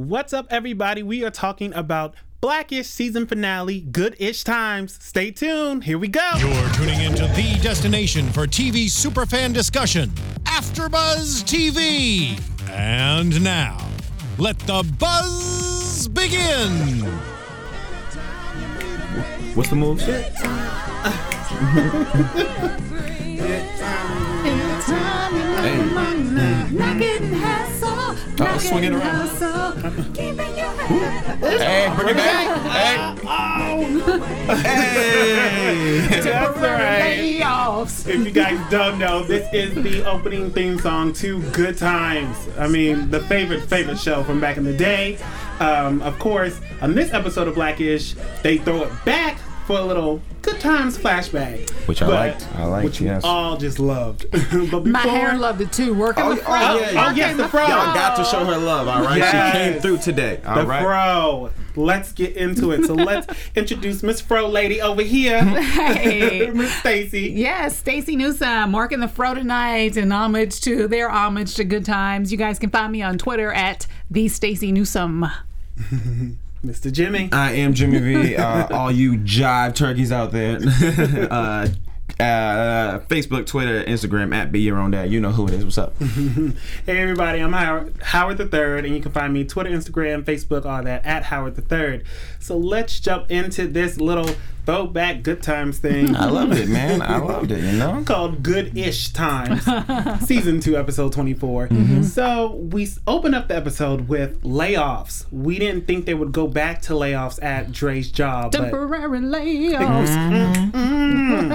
What's up, everybody? We are talking about Blackish season finale, Good Ish Times. Stay tuned. Here we go. You're tuning into the destination for TV superfan discussion, AfterBuzz TV. And now, let the buzz begin. What's the move? swing it around. Hey, bring it back. Hey. Hey. That's right. If you guys don't know, this is the opening theme song to Good Times. I mean, the favorite, favorite show from back in the day. Um, of course, on this episode of Blackish, they throw it back for a little Good Times flashback. Which I But- liked. I liked, Which we yes. all just loved. but My hair loved it too. Working Oh, the oh, fro. yeah, Oh, yeah. yes, the fro. Y'all got to show her love, all right? Yes. She came through today, all the right? fro. Let's get into it. So let's introduce Miss Fro Lady over here, Hey. Miss Stacy. Yes, Stacy Newsome, working the fro tonight in homage to their homage to good times. You guys can find me on Twitter at the Stacy Newsome. Mr. Jimmy. I am Jimmy V. Uh, all you jive turkeys out there. uh, Uh, uh, Facebook, Twitter, Instagram at Be Your Own Dad. You know who it is. What's up? Hey everybody, I'm Howard, Howard the Third, and you can find me Twitter, Instagram, Facebook, all that at Howard the Third. So let's jump into this little throwback good times thing I loved it, man. I loved it, you know? called Good Ish Times, season two, episode 24. Mm-hmm. So we s- open up the episode with layoffs. We didn't think they would go back to layoffs at Dre's job, but Temporary layoffs. Mm-hmm. Mm-hmm.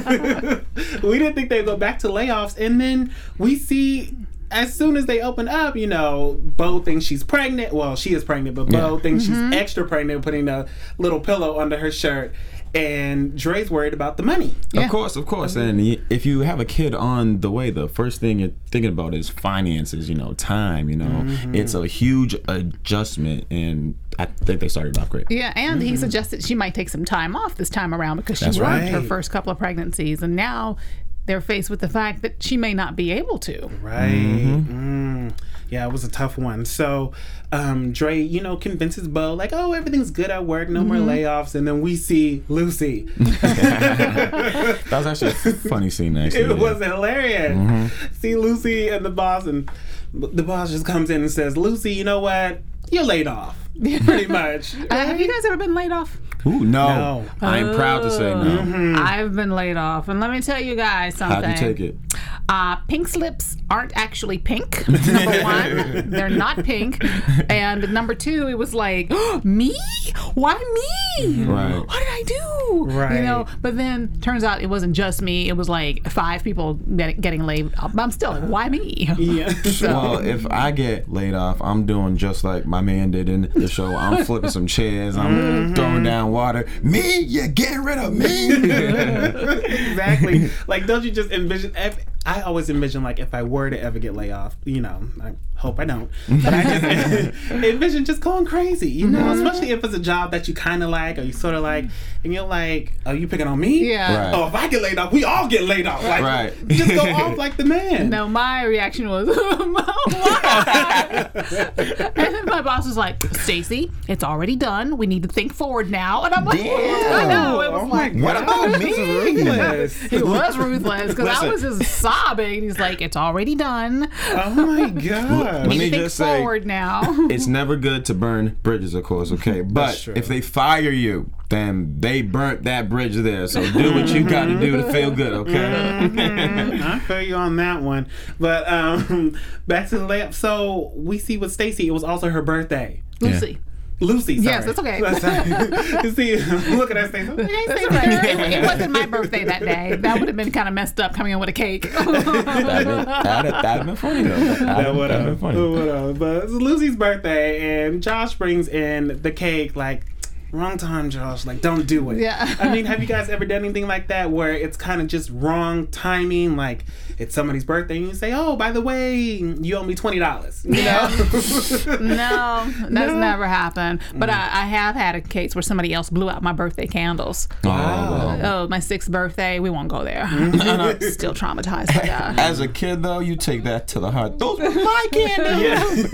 we didn't think they'd go back to layoffs. And then we see as soon as they open up, you know, Bow thinks she's pregnant. Well, she is pregnant, but Bow Yeah. thinks she's mm-hmm. extra pregnant, putting a little pillow under her shirt. And Dre's worried about the money. Yeah. Of course, of course. And if you have a kid on the way, the first thing you're thinking about is finances, you know, time, you know. Mm-hmm. It's a huge adjustment, and I think they started off great. Yeah, and he suggested she might take some time off this time around because she That's worked her first couple of pregnancies, and now they're faced with the fact that she may not be able to. Right. Mm. Yeah, it was a tough one. So, um, Dre, you know, convinces Bow, like, oh, everything's good at work, no more layoffs. And then we see Lucy. That was actually a funny scene, actually. It yeah. was hilarious. See Lucy and the boss, and the boss just comes in and says, Lucy, you know what? You're laid off. Pretty much. Uh, have you guys ever been laid off? Ooh, no. No. I'm proud to say no. Mm-hmm. I've been laid off, and let me tell you guys something. How'd you take it? Uh, pink slips aren't actually pink. Number one, they're not pink, and number two, it was like me. Why me? Right. What did I do? Right. You know. But then turns out it wasn't just me. It was like five people get, getting laid. off. I'm still like, why me? Yeah. Well, if I get laid off, I'm doing just like my man did in the show. I'm flipping some chairs. I'm Mm-hmm. throwing down water. Me? You're getting rid of me? exactly. Like, don't you just envision? If, I always envision like if I were to ever get laid off, you know, I hope I don't, but I just envision just going crazy, you know, mm-hmm. especially if it's a job that you kind of like or you sort of like, and you're like, are you picking on me? Yeah. Right. Oh, if I get laid off, we all get laid off. Like, Right. just go off like the man. No, my reaction was, why? And then my boss was like, Stacy, it's already done. We need to think forward now. And I'm like, I know. It was Oh my like, What about me? Ruthless. It was ruthless because I was just sobbing. He's like, "It's already done. Oh my god. Let Need me to think just say- forward now." it's never good to burn bridges, of course, okay? But if they fire you, then they burnt that bridge there. So do what you got to do to feel good, okay? I feel you on that one. But um back to the layup. So we see with Stacy, it was also her birthday. Lucy. Lucy, sorry. Yes, that's okay. you see, look at that Stacy. That's okay. It, it wasn't my birthday that day. That would have been kind of messed up coming in with a cake. That'd been, that'd, that'd have been funny, though. That'd, Yeah, that'd whatever. have been funny. Whatever. But it's Lucy's birthday, and Josh brings in the cake like wrong time, Josh. Like, don't do it. Yeah. I mean, have you guys ever done anything like that where it's kind of just wrong timing? Like, it's somebody's birthday and you say, oh, by the way, you owe me $20. You know? No, that's No? never happened. But I, I have had a case where somebody else blew out my birthday candles. Oh, well. Oh, my sixth birthday. We won't go there. Mm-hmm. Still traumatized by that. As a kid, though, you take that to the heart. Those were my candles.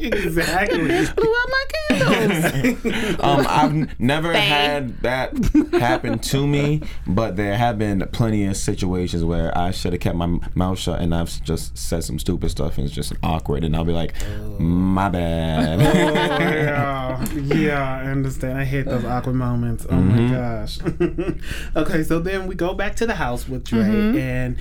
yeah. exactly. Blew out my candles. Um, I've never Babe. had that happen to me, but there have been plenty of situations where I should have kept my mouth shut and I've just said some stupid stuff and it's just awkward, and I'll be like, oh. "My bad." Oh, yeah, yeah, I understand. I hate those awkward moments. Oh my mm-hmm. gosh. okay, so then we go back to the house with Dre, mm-hmm. and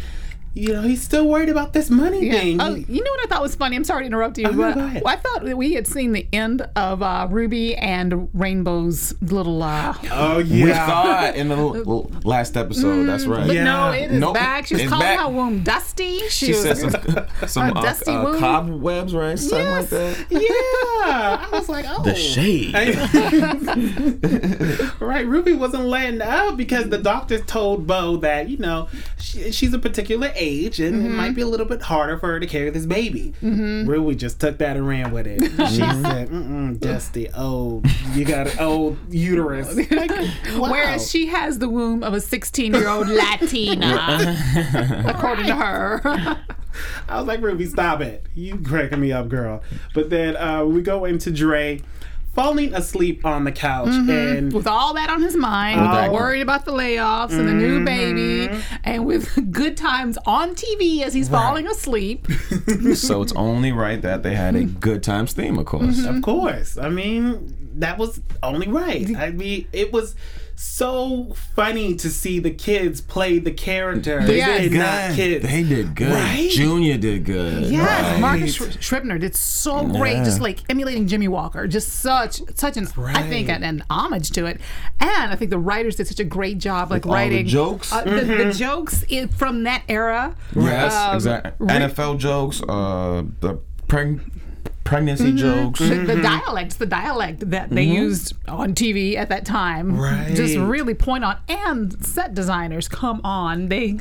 you know he's still worried about this money thing. Oh, you know what I thought was funny? I'm sorry to interrupt you, Oh, but go ahead. I thought that we had seen the end of uh, Ruby and Rainbow's little. Uh, oh yeah, We saw it in the l- l- last episode. That's right. but Yeah. no, it is Nope, back. She was it's calling back. her womb dusty. She, She was, said some, some uh, dusty uh, wound. cobwebs, right? Something like that. yeah, I was like, oh, The shade. right, Ruby wasn't letting up because the doctor told Bow that you know she, she's a particular age and it might be a little bit harder for her to carry this baby. Ruby just took that and ran with it. She said, Mm-mm, "Dusty, oh, you got an old uterus." Like, wow. Whereas she has the womb of a 16 year old Latina, according to her. I was like, Ruby, stop it. You cracking me up, girl. But then uh, we go into Dre falling asleep on the couch mm-hmm. and with all that on his mind, With worried about the layoffs and the new mm-hmm. baby, and with good times on TV as he's falling asleep. so it's only right that they had a good times theme, of course. Mm-hmm. Of course. I mean, that was only right. I mean, it was so funny to see the kids play the character. They and did not kids. They did good. Right? Junior did good. Yes, Right. Marcus Sh- Scribner did so great, Yeah. just like emulating Jimmie Walker. Just such, such an, I think, an, an homage to it. And I think the writers did such a great job, like all the writing jokes? uh, the, the jokes in, from that era. Yes, Um, exactly. Rick- NFL jokes, uh, the preg- pregnancy jokes. the, the dialects, the dialect that they used on TV at that time, Right. just really point on. And set designers, come on, they,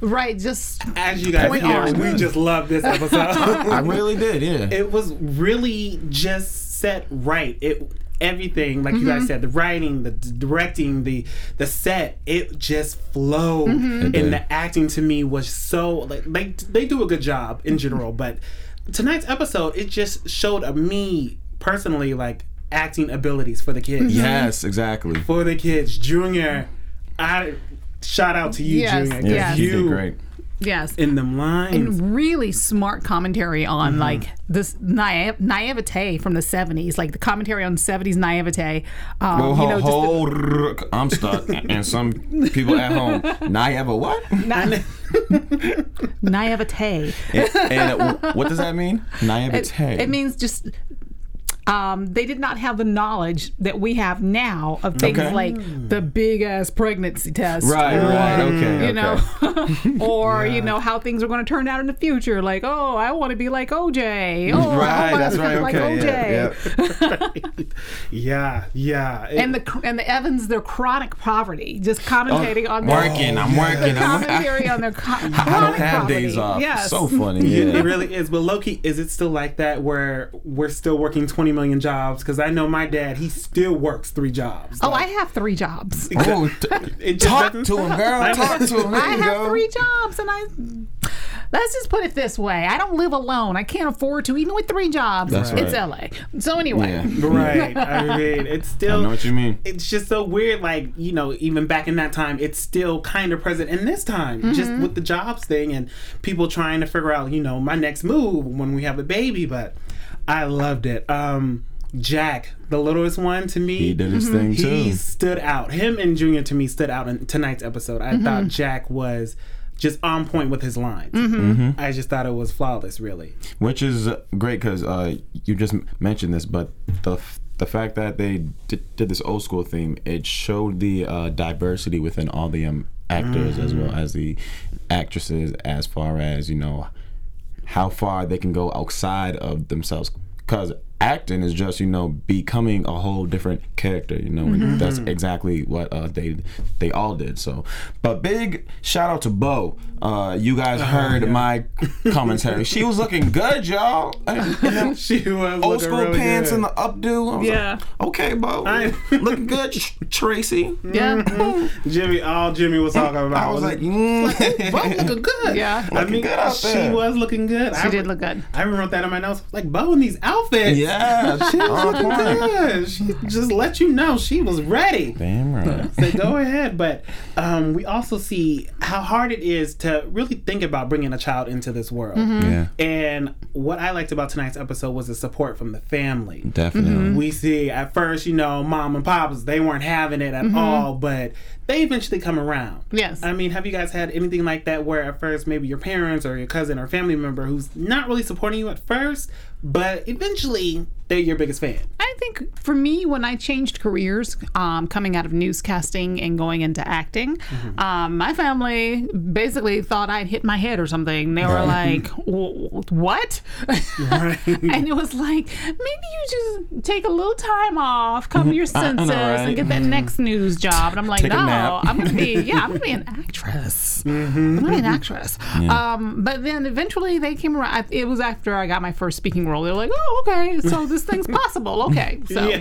right, just As you guys Point hear, on. we just love this episode. I really did, yeah. it was really just set right. It everything like you Mm-hmm. guys said the writing the d- directing the the set it just flowed Mm-hmm. And the acting to me was so like they they do a good job in general but tonight's episode it just showed a me personally like acting abilities for the kids yes, exactly. for the kids junior i shout out to you Yes, junior 'cause Yeah, yes. you you did great. Yes. in them lines and really smart commentary on Mm-hmm. like this naive, naivete from the 70s like the commentary on 70s naivete um, Well, you ho- know just the- hold, I'm stuck, and some people at home. Now you have a what? naivete and and uh, what does that mean? it, Naivete. it means just um, they did not have the knowledge that we have now of things Okay. like the big ass pregnancy test Right, or, right, okay, you know okay. or you know how things are going to turn out in the future like oh i want to be like oj oh I right, wanna that's be right. like Okay, OJ. yeah, yeah. yeah yeah It- and the and the Evans their chronic poverty, just commentating on their Working, I'm working. the I'm, I, commentary on their co- I don't have poverty. days off. Yes. So funny. Yeah. it really is. But Loki, is it still like that where we're still working 20 million jobs? Because I know my dad, he still works three jobs. Oh, I have three jobs. Oh, t- talk doesn't- to him, girl. I. Talk to him. I have go. three jobs, and I. Let's just put it this way: I don't live alone. I can't afford to, even with three jobs. That's It's right. LA. So anyway, Yeah. Right. I mean, it's I still. know what you mean. it's just so weird. Like you know, even back in that time, it's still kind of present in this time, just Mm-hmm. with the jobs thing and people trying to figure out, you know, my next move when we have a baby. But I loved it. Um, Jack, the littlest one, to me, He did his thing he too. stood out. Him and Junior to me stood out in tonight's episode. I Mm-hmm. thought Jack was just on point with his lines. Mm-hmm. I just thought it was flawless, really. Which is great because uh, you just mentioned this, but the f- the fact that they did, did this old school theme, it showed the uh, diversity within all the um, actors as well as the actresses, as far as you know how far they can go outside of themselves. Because acting is just you know becoming a whole different character you know and that's exactly what uh, they they all did so but big shout out to bo uh, you guys heard my commentary she was looking good y'all And- and them She was old looking school really pants good. and the updo I was Yeah. like, okay bo looking good tracy Yeah. Jimmy, all Jimmy was talking about i was like mm. Bow looking good. Yeah. I Looking mean, good she was looking good. She I, did look good. I even wrote that in my notes. Like Bow in these outfits. yeah She oh, was on looking good. She just let you know she was ready. damn right So go ahead. But um, we also see how hard it is to really think about bringing a child into this world. Mm-hmm. yeah And what I liked about tonight's episode was the support from the family. definitely mm-hmm. We see at first, you know, mom and pops, they weren't having it at mm-hmm. all, but they eventually come around. Yes. I mean, have you guys had anything like that where at first maybe your parents or your cousin or family member who's not really supporting you at first, but eventually they're your biggest fan? I think for me, when I changed careers, um, coming out of newscasting and going into acting, um, my family basically thought I'd hit my head or something. They were like, "W- "What?" and it was like, maybe you just take a little time off, come to your senses, right? and get that next news job. And I'm like, Take no. I'm gonna be, yeah, I'm gonna be an actress. I'm gonna be an actress. Um, but then eventually they came around. It was after I got my first speaking role. They're like, oh, okay, so this thing's possible. Okay, so Yeah.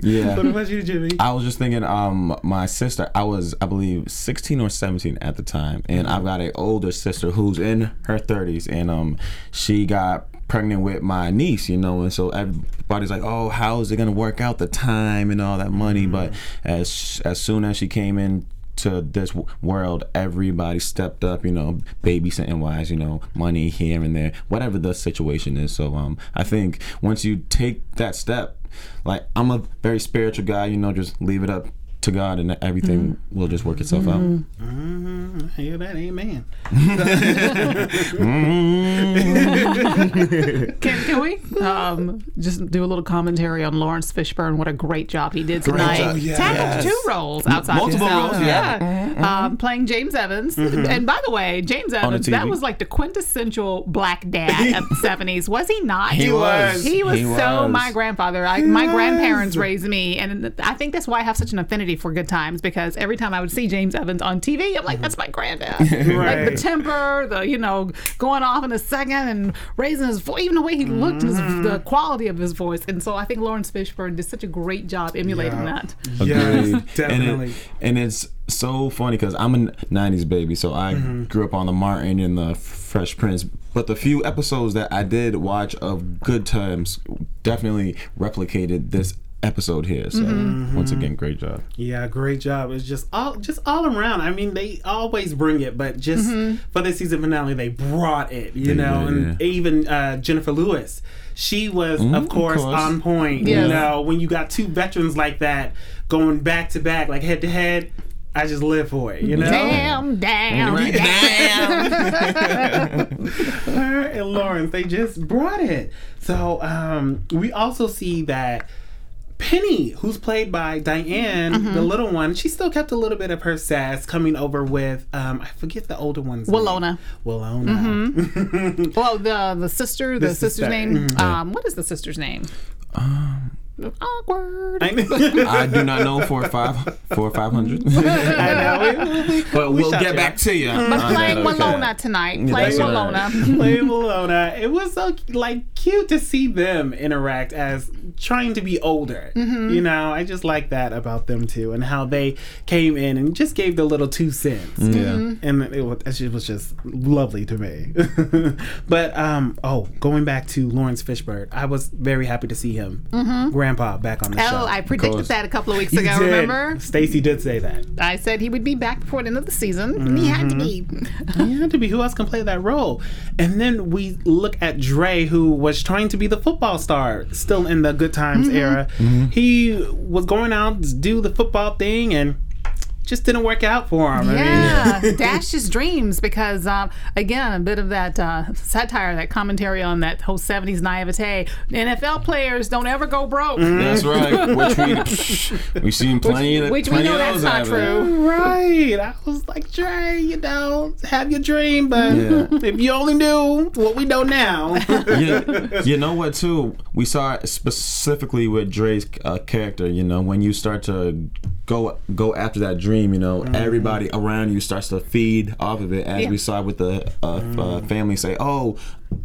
yeah what about you, Jimmy? I was just thinking, um, my sister, I was, I believe, 16 or 17 at the time, and I've got an older sister who's in her 30s, and um, she got pregnant with my niece, you know, and so everybody's like, oh, how is it gonna work out the time and all that money? But as as soon as she came in to this world, everybody stepped up, you know, babysitting wise, you know, money here and there, whatever the situation is. So um, I think once you take that step, like I'm a very spiritual guy, you know, just leave it up to God and everything will just work itself out. I hear that, amen. Can, can we um, just do a little commentary on Laurence Fishburne? What a great job he did tonight. job. yes. Tackled two roles outside Multiple himself. roles, yeah. Mm-hmm. Um, playing James Evans. And by the way, James Evans, that was like the quintessential black dad of the 70s. Was he not? He was. He was He so was. my grandfather. I, my grandparents raised me. And I think that's why I have such an affinity for good times because every time I would see James Evans on TV, I'm like, that's my granddad. Like the temper, the, you know, going off in a second and raising his voice, even the way he looked, his, mm. the quality of his voice. And so I think Laurence Fishburne did such a great job emulating Yeah. that. Yes, Agreed. definitely. And, it, and it's so funny because I'm a 90s baby, so I mm-hmm. grew up on the Martin and the Fresh Prince. But the few episodes that I did watch of Good Times definitely replicated this episode here. So once again, great job. Yeah, great job. It's just all just all around. I mean, they always bring it, but just for the season finale, they brought it. You They know, did, and even uh, Jennifer Lewis, she was of, course, course. on point. You know, when you got two veterans like that going back to back, like head to head, I just live for it. You know, Damn, Damn, damn, her and Laurence, they just brought it. So um, we also see that Penny, who's played by Diane, Mm-hmm. the little one, she still kept a little bit of her sass coming over with um, I forget the older one's Willona. name. Willona. Well, the the sister, the, The sister's sister. name. Um, what is the sister's name? Awkward. I know. I do not know for five for five hundred, but we'll shot get you. back to you. But playing Willona tonight. Playing that's right. Willona. Play Willona. It was so like cute to see them interact as trying to be older. Mm-hmm. You know, I just like that about them too, and how they came in and just gave the little two cents. Yeah. and it was, it was just lovely to me. but um, oh, going back to Laurence Fishburne, I was very happy to see him, Grandpa, back on the oh, show. Oh, I predicted that a couple of weeks He ago, did. remember? Stacy did say that. I said he would be back before the end of the season, and he had to mm-hmm. be. He had to be. Who else can play that role? And then we look at Dre, who was trying to be the football star, still in the Good Times mm-hmm. era. Mm-hmm. He was going out to do the football thing and just didn't work out for him. Yeah, I mean, dashed his dreams because, um, again, a bit of that uh, satire, that commentary on that whole 70s naivete. NFL players don't ever go broke. That's right. Which we we've seen plenty of Which we know that's not true. right. I was like, Dre, you know, have your dream, but Yeah. if you only knew what we know now. you, you know what too we saw it specifically with dre's uh, character you know when you start to go go after that dream you know? Everybody around you starts to feed off of it as Yeah. we saw with the uh, uh, family say oh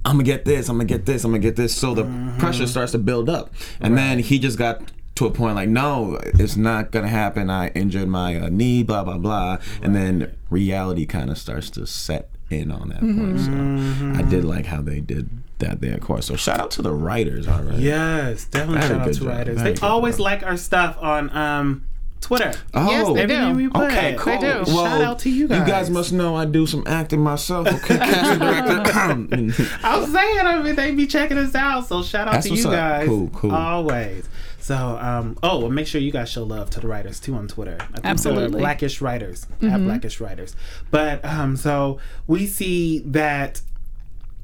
i'm gonna get this i'm gonna get this i'm gonna get this. So the pressure starts to build up. And then he just got to a point like no it's not gonna happen. I injured my uh, knee blah blah blah. And then reality kind of starts to set in on that point so i did like how they did that there of course. So shout out to the writers all right? Yes, definitely Very shout out to job. writers. Very They always job. like our stuff on um, Twitter. oh Yes, they do. Everything we put. Okay, cool. do. Well, Shout out to you You guys guys. must know I do some acting myself. Okay, casting director. I was saying, I mean, they be checking us out, so shout out That's to what's you up. guys. Cool, cool. Always. So, um, oh, and make sure you guys show love to the writers too on Twitter. I think Absolutely. they're Blackish writers at Blackish writers. But um, so we see that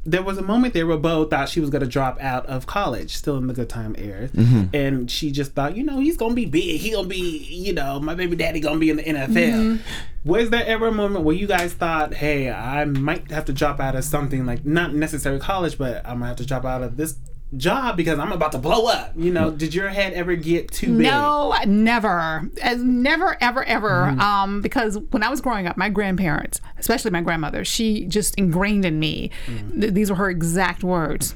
there was a moment there where Bow thought she was going to drop out of college, still in the Good Time era, mm-hmm. and she just thought, you know, he's going to be big. He going to be, you know, my baby daddy going to be in the NFL. Mm-hmm. Was there ever a moment where you guys thought, hey, I might have to drop out of something like not necessarily college, but I'm gonna have to drop out of this job because I'm about to blow up? You know, did your head ever get too big? No, never, as never, ever, ever. Mm-hmm. Um, because when I was growing up, my grandparents, especially my grandmother, she just ingrained in me. Mm. th- these were her exact words.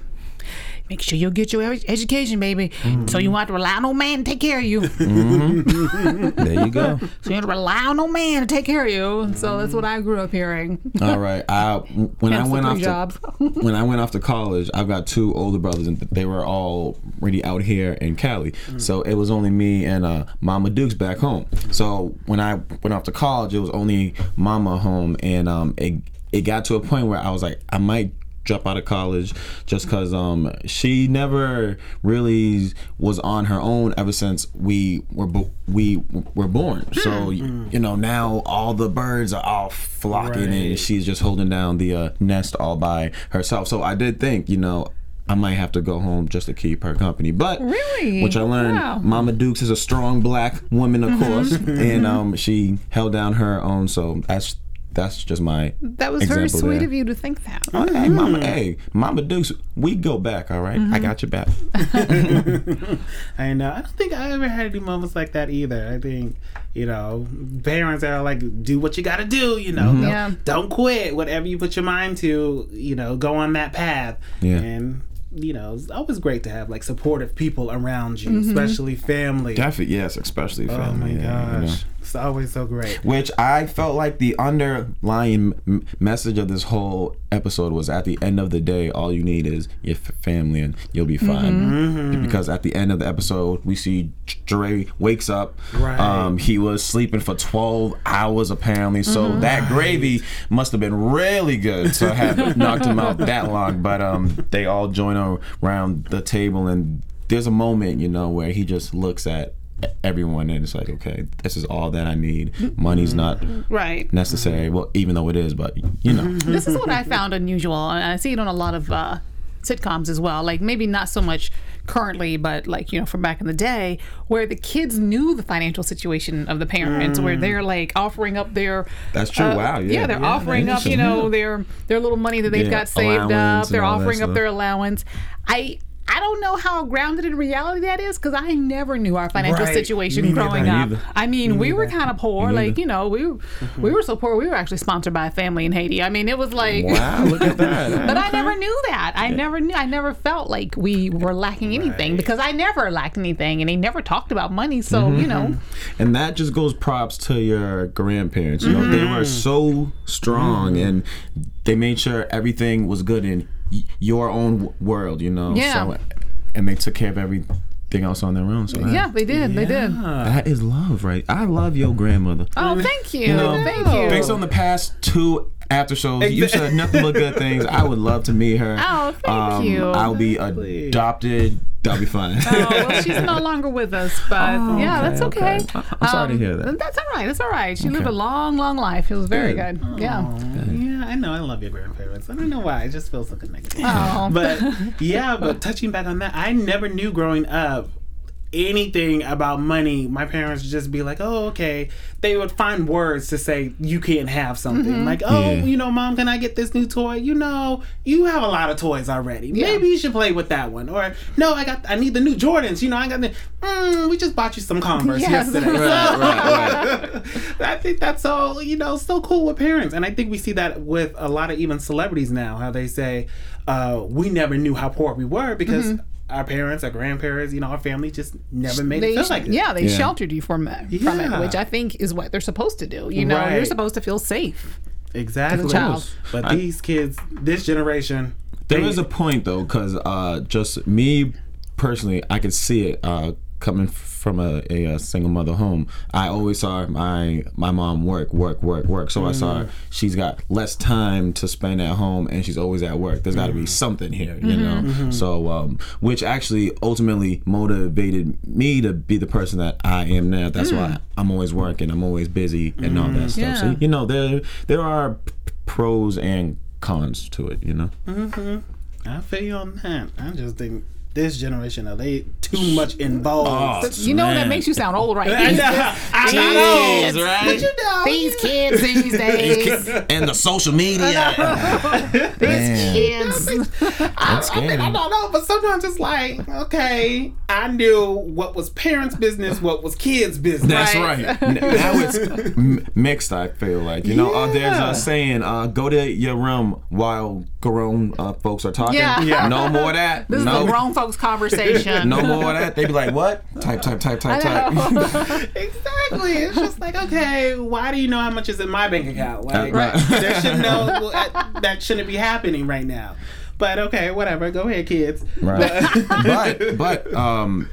Make sure you get your education, baby. Mm-hmm. So you won't have to rely on no man to take care of you. so there you go. So you have to rely on no man to take care of you. So that's what I grew up hearing. All right. I when I went off to, when I went off to college, I've got two older brothers, and they were all already out here in Cali. So it was only me and uh, Mama Dukes back home. So when I went off to college, it was only Mama home, and um, it it got to a point where I was like, I might drop out of college just because um she never really was on her own ever since we were bo- we were born. So you know now all the birds are all flocking and she's just holding down the uh, nest all by herself. So i did think you know I might have to go home just to keep her company, but Really? which I learned, Wow. Mama Dukes is a strong black woman, of course, and um, she held down her own. So that's that's just my That was very sweet there. of you to think that. Oh, Hey, Mama, mm. hey, Mama Dukes, we go back, all right? I mm-hmm. got your back. I know. I don't think I ever had any moments like that either. I think, you know, parents are like, do what you got to do, you know, mm-hmm. don't, Yeah. don't quit. Whatever you put your mind to, you know, go on that path. Yeah. And, you know, it's always great to have like supportive people around you, mm-hmm. especially family. Definitely, yes, especially family. oh family. my yeah, you know. Gosh. It's always so great. Which I felt like the underlying message of this whole episode was at the end of the day, all you need is your family and you'll be fine. Mm-hmm. Because at the end of the episode, we see Dre wakes up. Right. Um, he was sleeping for 12 hours apparently. So Mm-hmm. that gravy must have been really good to have knocked him out that long. But um, they all join around the table and there's a moment, you know, where he just looks at everyone and it's like okay this is all that i need money's not Right. necessary well even though it is but you know this is what I found unusual, and I see it on a lot of uh, sitcoms as well. Like maybe not so much currently, but like you know from back in the day, where the kids knew the financial situation of the parents, where they're like offering up their That's true. uh, Wow, yeah. they're Yeah, offering up you know their their little money that they've Yeah, got saved up. They're offering up stuff. their allowance. I. I don't know how grounded in reality that is because I never knew our financial Right. situation Me growing neither. up. Me. I mean, we were kind of poor. Me Like, neither. you know, we were, we were so poor. We were actually sponsored by a family in Haiti. I mean, it was like, wow look at that but I never knew that. I never knew. I never felt like we were lacking anything because I never lacked anything, and they never talked about money. So Mm-hmm. you know, and that just goes props to your grandparents you know they were so strong and they made sure everything was good in y- your own world you know Yeah. so, and they took care of everything else on their own so that- yeah, they did. They did. that is love right i love your grandmother Oh, thank you. You know, thank you. Based on the past two after shows, you said nothing but good things. I would love to meet her. Um, Oh, thank you. I'll be adopted that'll be fine. Oh, well, she's no longer with us, but Oh, yeah, okay, that's okay. Um, okay. I- I'm sorry to hear that. That's all right. That's all right. She lived a long, long life. It was very Good. good. Yeah. Yeah, I know. I love your grandparents. I don't know why. It just feels so connected. Oh. But yeah, but touching back on that, I never knew growing up anything about money. My parents would just be like, "Oh, okay." They would find words to say you can't have something. Mm-hmm. Like, "Oh, Yeah. you know, mom, can I get this new toy?" You know, you have a lot of toys already. Maybe you should play with that one. Or, "No, I got I need the new Jordans." You know, I got the mm, we just bought you some Converse Yes. yesterday. right, right, right. I think that's all, you know so cool with parents, and I think we see that with a lot of even celebrities now. How they say, uh, "We never knew how poor we were because our parents, our grandparents, you know, our family just never made They, it feel like it." yeah, they Yeah. sheltered you from it, from it, which I think is what they're supposed to do. You know, you're supposed to feel safe. exactly. As child. But I- these kids, this generation, There they- is a point though, because uh, just me personally, I could see it uh, coming from a, a, uh single mother home. I always saw my my mom work, work, work, work. So I saw her, she's got less time to spend at home, and she's always at work. There's got to be mm-hmm. something here, you know. Mm-hmm. Mm-hmm. So, um, which actually ultimately motivated me to be the person that I am now. That's mm. why I'm always working. I'm always busy and all that stuff. Yeah. So you know, there there are pros and cons to it. You know. I feel you on that. I just think this generation are they too much involved. Oh, You know that makes you sound old, I right? know. I Kids, know. right? But you know, These kids these days. and the social media. these Kids. I, That's I, mean. I don't know, but sometimes it's like, okay, I knew what was parents' business, what was kids' business. That's Right. right. Now it's mixed. I feel like you know. Uh, there's a saying: uh, "Go to your room while grown uh, folks are talking." Yeah. Yeah. No more that. This no. is a grown folks conversation. no more of that. They be like, "What?" Type, type, type, type, type. exactly. It's just like, okay, why do you know how much is in my bank account? Like, Right. there should no well, uh, that shouldn't be happening right now. But okay, whatever. Go ahead, kids. Right. but but um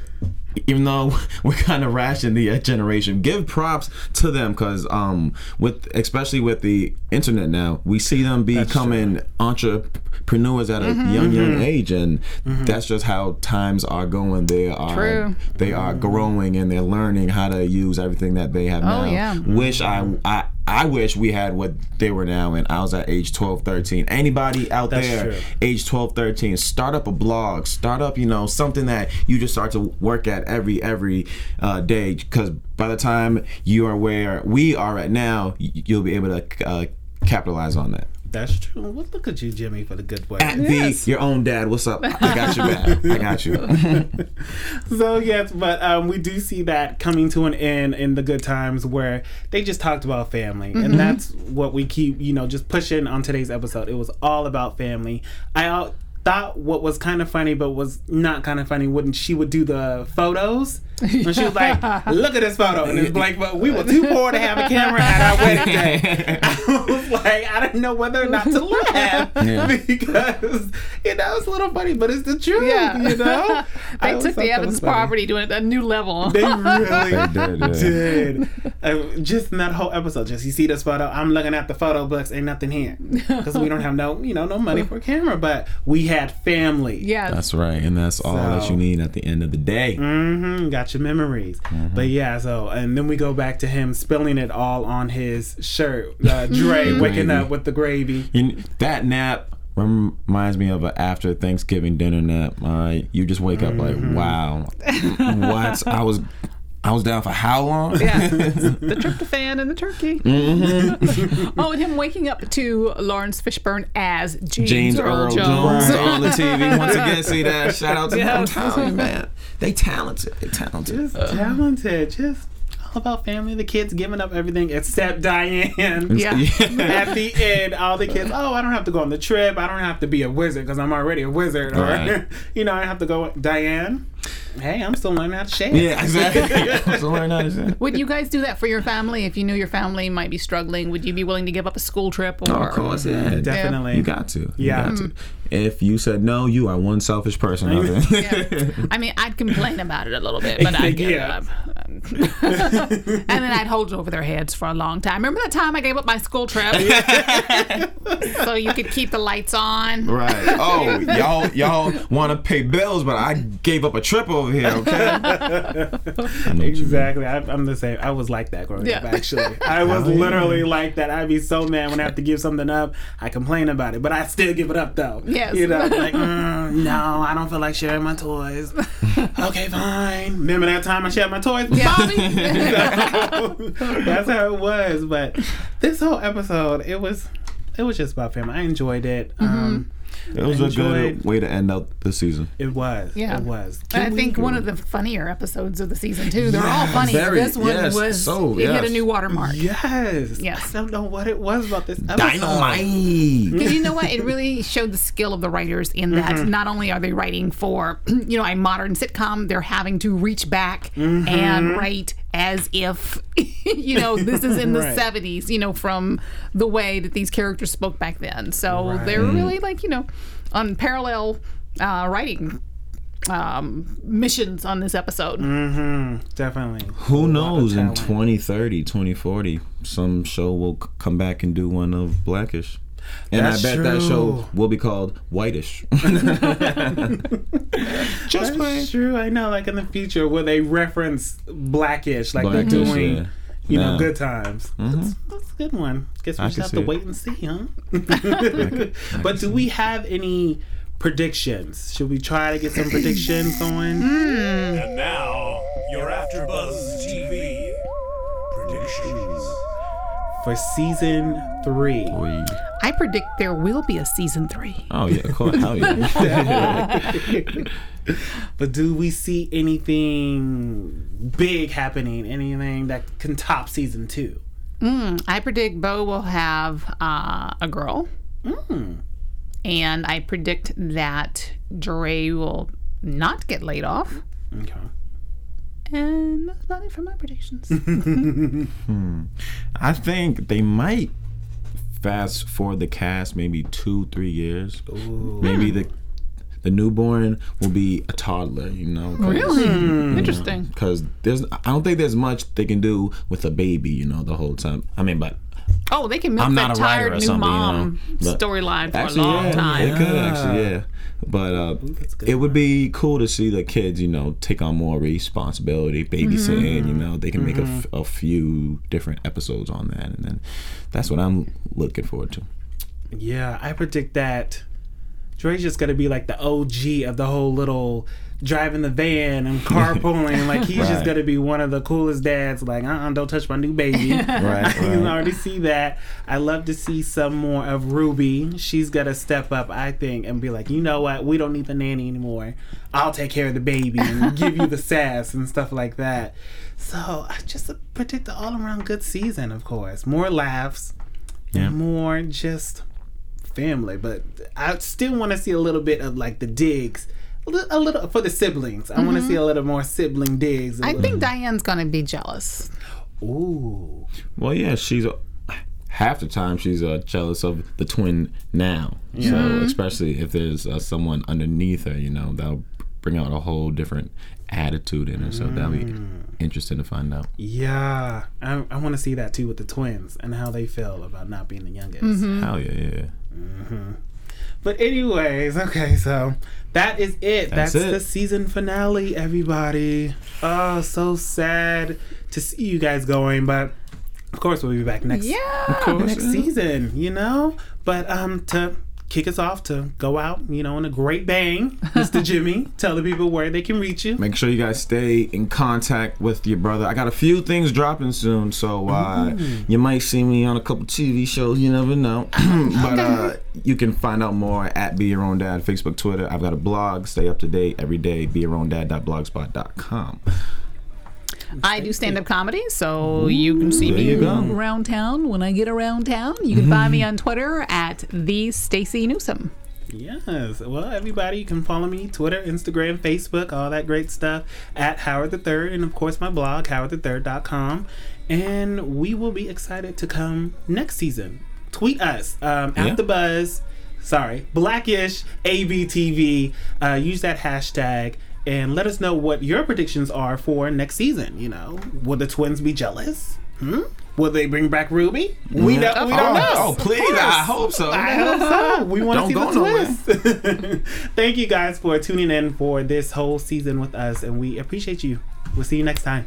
even though we're kind of rash in the uh, generation, give props to them because um with especially with the internet now, we see them becoming entrepreneurs at a young young age, and that's just how times are going. They are True. they are growing and they're learning how to use everything that they have now. yeah. Wish I I. I wish we had what they were now and I was at age 12, 13. Anybody out That's there true. age 12 13 start up a blog start up you know something that you just start to work at every every uh, day because by the time you are where we are at now you'll be able to uh, capitalize on that That's true. Well, look at you, Jimmy, for the good way. at Yes. the your own dad what's up i got you back i got you So yes, but um, we do see that coming to an end in the good times where they just talked about family, Mm-hmm. and that's what we keep, you know, just pushing on today's episode. It was all about family. I thought what was kind of funny, but was not kind of funny when she would do the photos. When she was like, "Look at this photo," and it's like, "But we were too poor to have a camera at our wedding day." I was like, I didn't know whether or not to laugh Yeah. because you know it's a little funny, but it's the truth. Yeah. You know, they always took the Evans funny. property to a, a new level. They really They did, yeah. did. Uh, just in that whole episode, just you see this photo. I'm looking at the photo books. Ain't nothing here because we don't have no, you know, no money for a camera. But we had family. yes. that's right and that's all that you need at the end of the day Mm-hmm. Got your memories. Mm-hmm. But yeah, so and then we go back to him spilling it all on his shirt. Uh, Dre waking up with the gravy. You that nap reminds me of an after Thanksgiving dinner nap. Right, you just wake up like, mm-hmm. wow, what? I was, I was down for how long? Yeah, the tryptophan and the turkey. Mm-hmm. oh, and him waking up to Laurence Fishburne as James, James Earl Jones Right. on the TV once again. See that? Shout out to them. Yes. telling you, man. They talented. They talented. Just talented. Just all about family. The kids giving up everything except Diane. Yeah. At the end, all the kids, oh, I don't have to go on the trip. I don't have to be a wizard because I'm already a wizard. Or, Right. you know, I have to go. Diane, Hey, I'm still learning how to share. Yeah, exactly. so learn how to say. Would you guys do that for your family if you knew your family might be struggling? Would you be willing to give up a school trip? Or, Oh, of course, yeah. Definitely. You got to. You Yeah. got to. Mm. If you said no, you are one selfish person. out there. Yeah. I mean, I'd complain about it a little bit, but I'd give Yeah. up. and then I'd hold it over their heads for a long time. Remember the time I gave up my school trip? so you could keep the lights on. Right. Oh, y'all y'all want to pay bills, but I gave up a trip over here. Okay. I know what you mean. Exactly. I, I'm the same. I was like that growing Yeah. up. Actually, I was literally like that. I'd be so mad when I have to give something up. I complain about it, but I still give it up though. Yes. You know, like mm, no, I don't feel like sharing my toys. okay, fine. Remember that time I shared my toys with Bobby? That's how it was. But this whole episode, it was, it was just about family. I enjoyed it. Um, It was a good way to end out the season. it was. Yeah. It was. And I we- think one of the funnier episodes of the season too. They're all funny. Very- this one yes. was So, it hit a yes. new watermark. Yes. Yes. I don't know what it was about this episode. Dynamite. Because you know what? It really showed the skill of the writers in that Mm-hmm. not only are they writing for, you know, a modern sitcom, they're having to reach back Mm-hmm. and write as if, you know, this is in the Right. 70s, you know, from the way that these characters spoke back then. So Right. they're really like, you know, on parallel uh, writing um, missions on this episode. Mm-hmm. Definitely. Who A lot of knows in talent. 2030, 2040, some show will c- come back and do one of Blackish. And That's I bet that show will be called Whitish. Just playing. That's true. I know. Like in the future, where they reference Blackish, like Blackish, they're doing, yeah. you know, Yeah. good times. Mm-hmm. That's, that's a good one. Guess we I just have see to it. wait and see, huh? but do we have any predictions? Should we try to get some predictions going? Hmm. And now, your AfterBuzz TV predictions. For season three. We- I predict there will be a season three. Oh, yeah, of course. Hell yeah. But do we see anything big happening? Anything that can top season two? I predict Bow will have uh, a girl. And I predict that Dre will not get laid off. Okay. And that's about it for my predictions. Hmm. I think they might fast forward the cast maybe two, three years. Maybe hmm. the the newborn will be a toddler. You know. really? Hmm. Interesting. Because there's, I don't think there's much they can do with a baby. You know, the whole time. I mean, but Oh, they can milk I'm that not a tired new something, you mom know, storyline for actually, a long yeah, time. It could actually, yeah. But uh, good it would be cool to see the kids, you know, take on more responsibility, babysitting. You know, they can make a, f- a few different episodes on that, and then that's what I'm looking forward to. Yeah, I predict that Dre's just gonna be like the OG of the whole little driving the van and carpooling. like he's just gonna be one of the coolest dads. Like, uh, uh don't touch my new baby. Right, I can right. already see that. I love to see some more of Ruby. She's gonna step up, I think, and be like, you know what? We don't need the nanny anymore. I'll take care of the baby and give you the sass and stuff like that. So I just predict an all around good season, of course. More laughs, Yeah. more just family. But I still want to see a little bit of like the digs. A li- A little for the siblings. I want to see a little more sibling digs. a I little- think Diane's going to be jealous. Ooh. Well, yeah, she's uh, half the time she's uh, jealous of the twin now. So especially if there's uh, someone underneath her, you know, that'll bring out a whole different attitude in her. So that'll be interesting to find out. Yeah, I, I want to see that too with the twins and how they feel about not being the youngest. Hell yeah, yeah. But anyways, okay, so that is it. That's, That's it. the season finale, everybody. Oh, so sad to see you guys going, but of course we'll be back next Yeah. next season, you know? But um to kick us off to go out, you know, in a great bang, Mr. Jimmy, tell the people where they can reach you. Make sure you guys stay in contact with your brother. I got a few things dropping soon, so uh, you might see me on a couple TV shows. You never know. but uh, you can find out more at Be Your Own Dad, Facebook, Twitter. I've got a blog. Stay up to date every day. Be Your Own Dad.blogspot.com. I do stand up comedy, so you can see there me you go. around town when I get around town. You can find me on Twitter at the Stacy Newsom. Yes. Well, everybody, you can follow me Twitter, Instagram, Facebook, all that great stuff at Howard the Third, and of course my blog howardthethird.com. And we will be excited to come next season. Tweet us um, Yeah. at the buzz. Sorry, Blackish ABTV. Uh, use that hashtag and let us know what your predictions are for next season. You know, will the twins be jealous? Hmm? Will they bring back Ruby? We don't. We don't oh, know. oh, please! I hope so. I hope so. We want to see the go twist. Thank you guys for tuning in for this whole season with us, and we appreciate you. We'll see you next time.